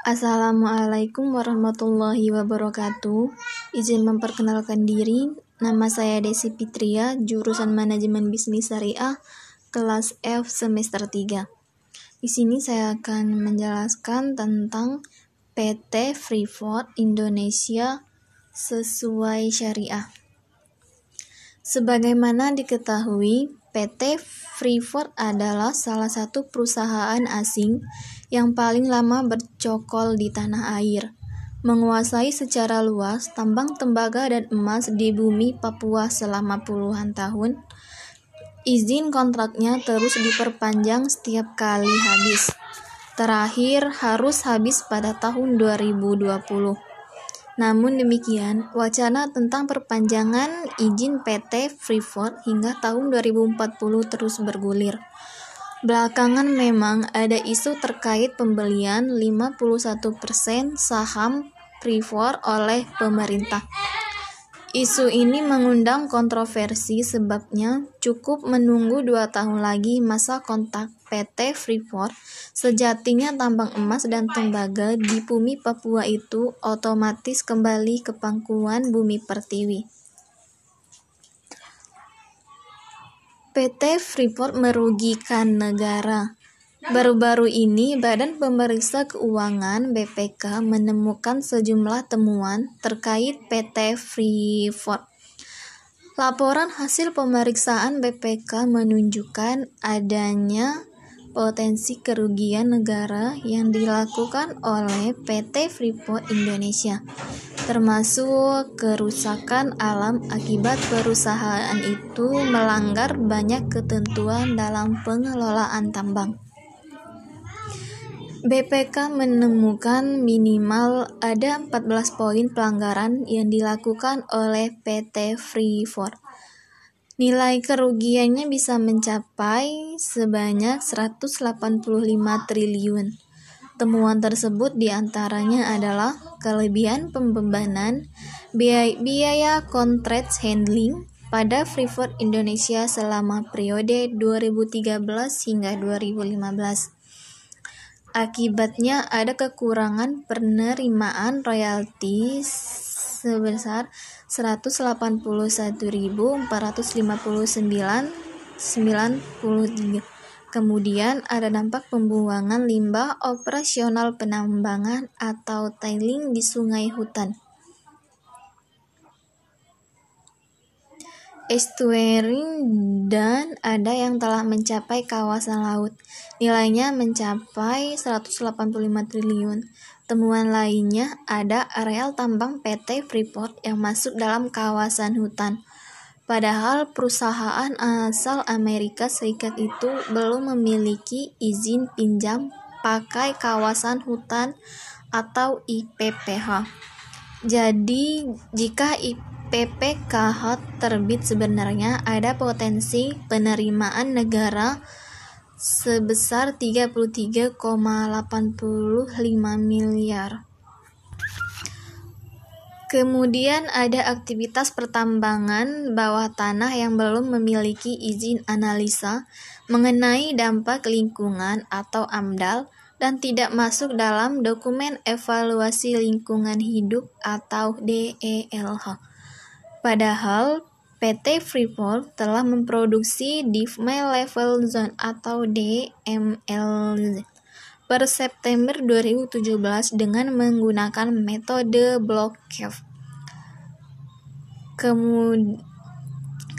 Assalamualaikum warahmatullahi wabarakatuh. Izin memperkenalkan diri, nama saya Desi Fitria, jurusan Manajemen Bisnis Syariah, kelas F semester 3. Di sini saya akan menjelaskan tentang PT Freeport Indonesia sesuai syariah. Sebagaimana diketahui, PT Freeport adalah salah satu perusahaan asing yang paling lama bercokol di tanah air, menguasai secara luas tambang tembaga dan emas di bumi Papua selama puluhan tahun. Izin kontraknya terus diperpanjang setiap kali habis. Terakhir harus habis pada tahun 2020. Namun demikian, wacana tentang perpanjangan izin PT Freeport hingga tahun 2040 terus bergulir. Belakangan memang ada isu terkait pembelian 51% saham Freeport oleh pemerintah. Isu ini mengundang kontroversi sebabnya cukup menunggu dua tahun lagi masa kontak PT Freeport. Sejatinya tambang emas dan tembaga di bumi Papua itu otomatis kembali ke pangkuan bumi pertiwi. PT Freeport merugikan negara. Baru-baru ini, Badan Pemeriksa Keuangan (BPK) menemukan sejumlah temuan terkait PT Freeport. Laporan hasil pemeriksaan BPK menunjukkan adanya potensi kerugian negara yang dilakukan oleh PT Freeport Indonesia, termasuk kerusakan alam akibat perusahaan itu melanggar banyak ketentuan dalam pengelolaan tambang. BPK menemukan minimal ada 14 poin pelanggaran yang dilakukan oleh PT Freeport. Nilai kerugiannya bisa mencapai sebanyak 185 triliun. Temuan tersebut di antaranya adalah kelebihan pembebanan biaya, contract handling pada Freeport Indonesia selama periode 2013 hingga 2015 Akibatnya ada kekurangan penerimaan royalti sebesar 181.459.93. Kemudian ada dampak pembuangan limbah operasional penambangan atau tiling di sungai hutan. Estuary dan ada yang telah mencapai kawasan laut. Nilainya mencapai 185 triliun. Temuan lainnya ada areal tambang PT Freeport yang masuk dalam kawasan hutan. Padahal perusahaan asal Amerika Serikat itu belum memiliki izin pinjam pakai kawasan hutan atau IPPH. Jadi, jika IPPH PPKH terbit sebenarnya ada potensi penerimaan negara sebesar 33,85 miliar. Kemudian ada aktivitas pertambangan bawah tanah yang belum memiliki izin analisa mengenai dampak lingkungan atau AMDAL dan tidak masuk dalam dokumen evaluasi lingkungan hidup atau DELH. Padahal PT Freeport telah memproduksi Diffmy Level Zone atau DMLZ per September 2017 dengan menggunakan metode block cave. Kemudian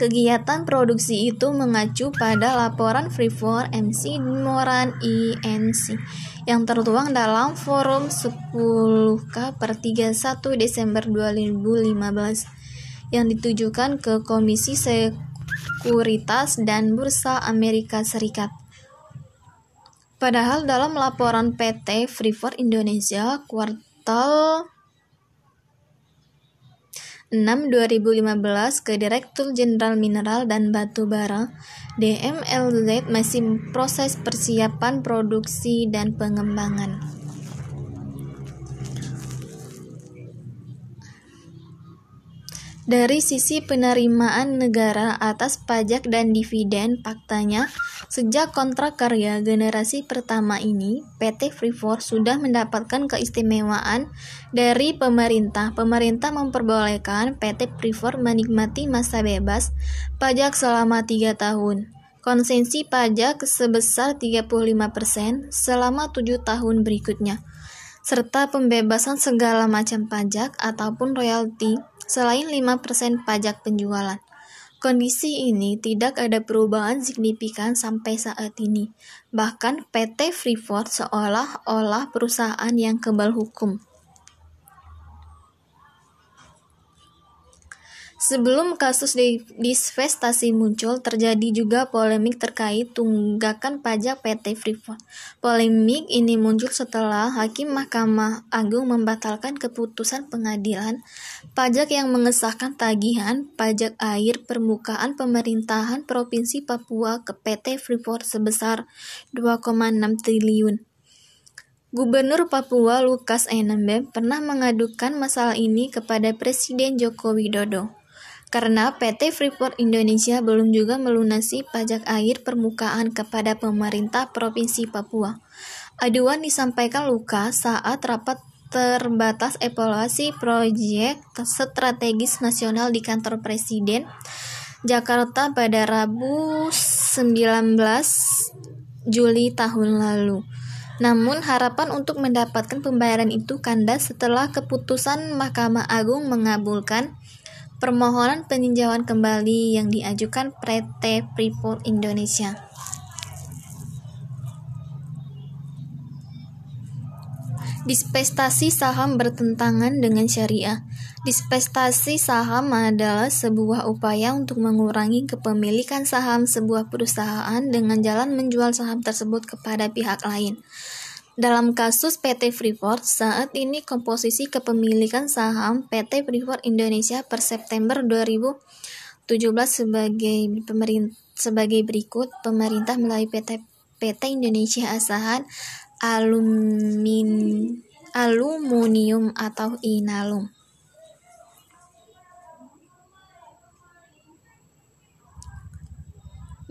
Kegiatan produksi itu mengacu pada laporan Freeport MC Moran INC yang tertuang dalam forum 10K per 31 Desember 2015 yang ditujukan ke Komisi Sekuritas dan Bursa Amerika Serikat. Padahal dalam laporan PT Freeport Indonesia kuartal 6 2015 ke Direktur Jenderal Mineral dan Batu Bara, DMLZ masih proses persiapan produksi dan pengembangan. Dari sisi penerimaan negara atas pajak dan dividen, faktanya Sejak kontrak karya generasi pertama ini, PT Freeport sudah mendapatkan keistimewaan dari pemerintah. Pemerintah memperbolehkan PT Freeport menikmati masa bebas pajak selama tiga tahun. Konsensi pajak sebesar 35% selama tujuh tahun berikutnya, serta pembebasan segala macam pajak ataupun royalti selain 5% pajak penjualan. Kondisi ini tidak ada perubahan signifikan sampai saat ini. Bahkan PT Freeport seolah-olah perusahaan yang kebal hukum. Sebelum kasus divestasi muncul, terjadi juga polemik terkait tunggakan pajak PT Freeport. Polemik ini muncul setelah Hakim Mahkamah Agung membatalkan keputusan pengadilan pajak yang mengesahkan tagihan pajak air permukaan pemerintahan Provinsi Papua ke PT Freeport sebesar 2,6 triliun. Gubernur Papua Lukas NMB pernah mengadukan masalah ini kepada Presiden Joko Widodo karena PT Freeport Indonesia belum juga melunasi pajak air permukaan kepada pemerintah Provinsi Papua. Aduan disampaikan Luka saat rapat terbatas evaluasi proyek strategis nasional di kantor Presiden Jakarta pada Rabu 19 Juli tahun lalu. Namun harapan untuk mendapatkan pembayaran itu kandas setelah keputusan Mahkamah Agung mengabulkan permohonan peninjauan kembali yang diajukan PT Freeport Indonesia. Dispestasi saham bertentangan dengan syariah. Dispestasi saham adalah sebuah upaya untuk mengurangi kepemilikan saham sebuah perusahaan dengan jalan menjual saham tersebut kepada pihak lain. Dalam kasus PT Freeport, saat ini komposisi kepemilikan saham PT Freeport Indonesia per September 2017 sebagai pemerintah sebagai berikut. Pemerintah melalui PT PT Indonesia Asahan Alumin Aluminium atau Inalum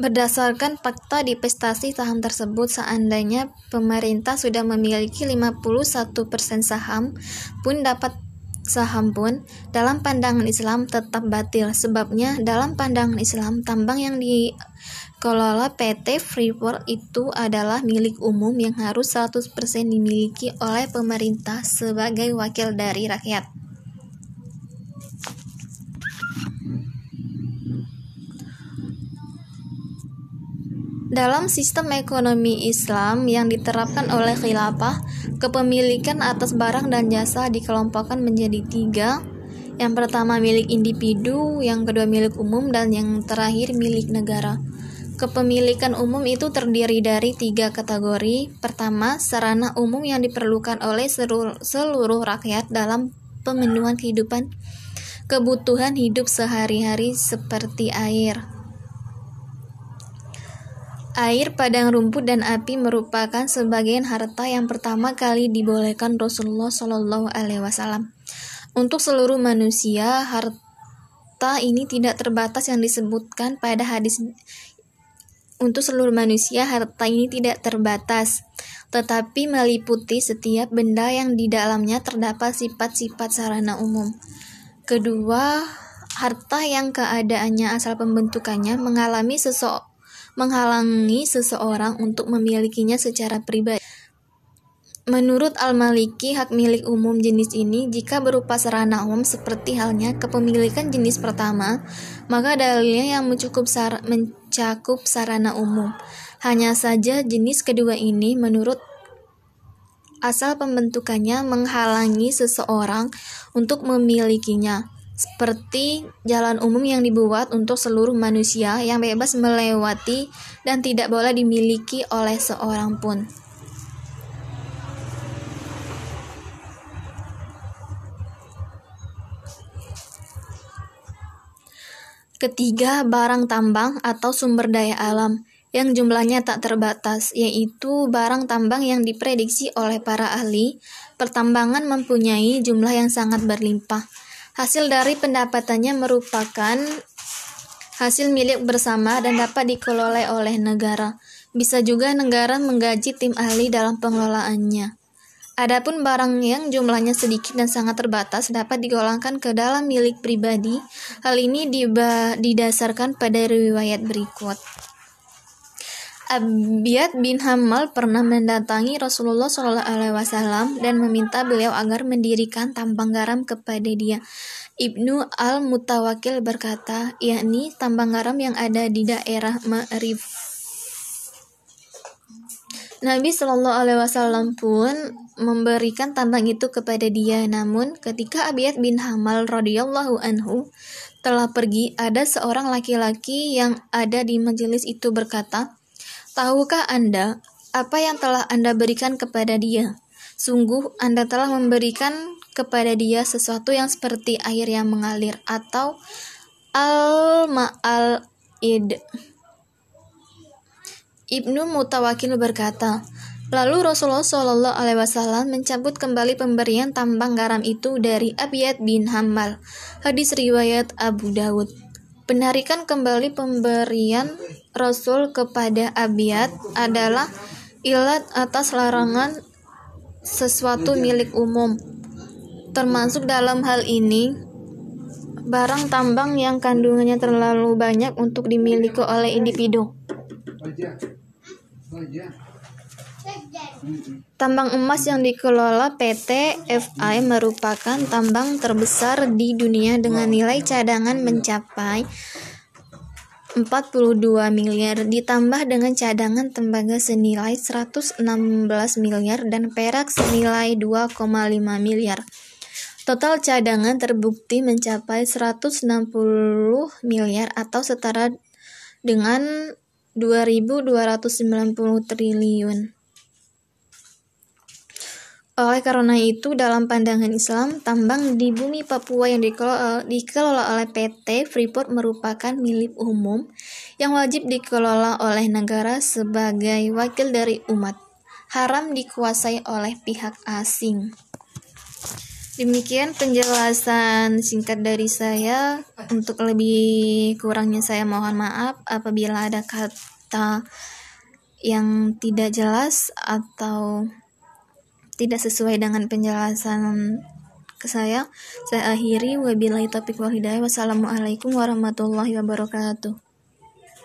Berdasarkan fakta divestasi saham tersebut, seandainya pemerintah sudah memiliki 51% saham, pun dapat saham pun dalam pandangan Islam tetap batil. Sebabnya dalam pandangan Islam, tambang yang dikelola PT Freeport itu adalah milik umum yang harus 100% dimiliki oleh pemerintah sebagai wakil dari rakyat. Dalam sistem ekonomi Islam yang diterapkan oleh khilafah, kepemilikan atas barang dan jasa dikelompokkan menjadi tiga. Yang pertama milik individu, yang kedua milik umum, dan yang terakhir milik negara. Kepemilikan umum itu terdiri dari tiga kategori. Pertama, sarana umum yang diperlukan oleh seluruh, seluruh rakyat dalam pemenuhan kehidupan kebutuhan hidup sehari-hari seperti air, Air, padang rumput, dan api merupakan sebagian harta yang pertama kali dibolehkan Rasulullah Shallallahu Alaihi Wasallam. Untuk seluruh manusia, harta ini tidak terbatas yang disebutkan pada hadis. Untuk seluruh manusia, harta ini tidak terbatas, tetapi meliputi setiap benda yang di dalamnya terdapat sifat-sifat sarana umum. Kedua, harta yang keadaannya asal pembentukannya mengalami sesuatu menghalangi seseorang untuk memilikinya secara pribadi. Menurut Al-Maliki, hak milik umum jenis ini jika berupa sarana umum seperti halnya kepemilikan jenis pertama, maka dalilnya yang mencukup sar mencakup sarana umum. Hanya saja jenis kedua ini menurut asal pembentukannya menghalangi seseorang untuk memilikinya seperti jalan umum yang dibuat untuk seluruh manusia yang bebas melewati dan tidak boleh dimiliki oleh seorang pun. Ketiga, barang tambang atau sumber daya alam yang jumlahnya tak terbatas, yaitu barang tambang yang diprediksi oleh para ahli pertambangan mempunyai jumlah yang sangat berlimpah Hasil dari pendapatannya merupakan hasil milik bersama dan dapat dikelola oleh negara. Bisa juga negara menggaji tim ahli dalam pengelolaannya. Adapun barang yang jumlahnya sedikit dan sangat terbatas dapat digolongkan ke dalam milik pribadi. Hal ini didasarkan pada riwayat berikut. Abiyat bin Hamal pernah mendatangi Rasulullah SAW dan meminta beliau agar mendirikan tambang garam kepada dia. Ibnu al-Mutawakil berkata, yakni tambang garam yang ada di daerah Ma'rif. Nabi Shallallahu Alaihi Wasallam pun memberikan tambang itu kepada dia. Namun, ketika Abiyat bin Hamal radhiyallahu anhu telah pergi, ada seorang laki-laki yang ada di majelis itu berkata, "Tahukah Anda apa yang telah Anda berikan kepada dia? Sungguh Anda telah memberikan kepada dia sesuatu yang seperti air yang mengalir atau al-ma'al id." Ibnu Mutawakil berkata, Lalu Rasulullah Shallallahu Alaihi Wasallam mencabut kembali pemberian tambang garam itu dari Abiyat bin Hamal. Hadis riwayat Abu Dawud. Penarikan kembali pemberian Rasul kepada Abiyat adalah ilat atas larangan sesuatu milik umum. Termasuk dalam hal ini barang tambang yang kandungannya terlalu banyak untuk dimiliki oleh individu. Tambang emas yang dikelola PT FI merupakan tambang terbesar di dunia dengan nilai cadangan mencapai 42 miliar ditambah dengan cadangan tembaga senilai 116 miliar dan perak senilai 2,5 miliar. Total cadangan terbukti mencapai 160 miliar atau setara dengan 2.290 triliun. Oleh karena itu, dalam pandangan Islam, tambang di bumi Papua yang dikelola, dikelola oleh PT Freeport merupakan milik umum yang wajib dikelola oleh negara sebagai wakil dari umat. Haram dikuasai oleh pihak asing. Demikian penjelasan singkat dari saya. Untuk lebih kurangnya saya mohon maaf apabila ada kata yang tidak jelas atau tidak sesuai dengan penjelasan ke saya, saya akhiri wabillahi taufiq wal hidayah. Wassalamualaikum warahmatullahi wabarakatuh.